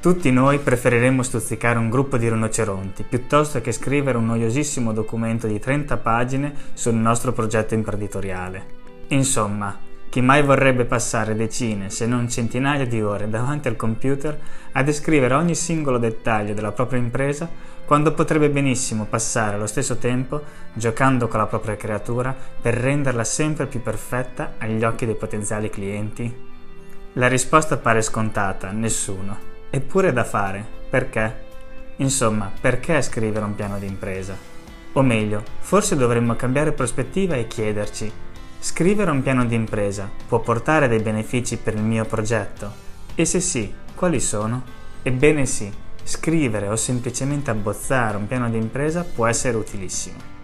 Tutti noi preferiremmo stuzzicare un gruppo di rinoceronti piuttosto che scrivere un noiosissimo documento di 30 pagine sul nostro progetto imprenditoriale. Insomma, chi mai vorrebbe passare decine, se non centinaia di ore davanti al computer a descrivere ogni singolo dettaglio della propria impresa quando potrebbe benissimo passare allo stesso tempo giocando con la propria creatura per renderla sempre più perfetta agli occhi dei potenziali clienti? La risposta pare scontata, nessuno. Eppure da fare. Perché? Insomma, perché scrivere un piano di impresa? O meglio, forse dovremmo cambiare prospettiva e chiederci, scrivere un piano di impresa può portare dei benefici per il mio progetto? E se sì, quali sono? Ebbene sì, scrivere o semplicemente abbozzare un piano di impresa può essere utilissimo.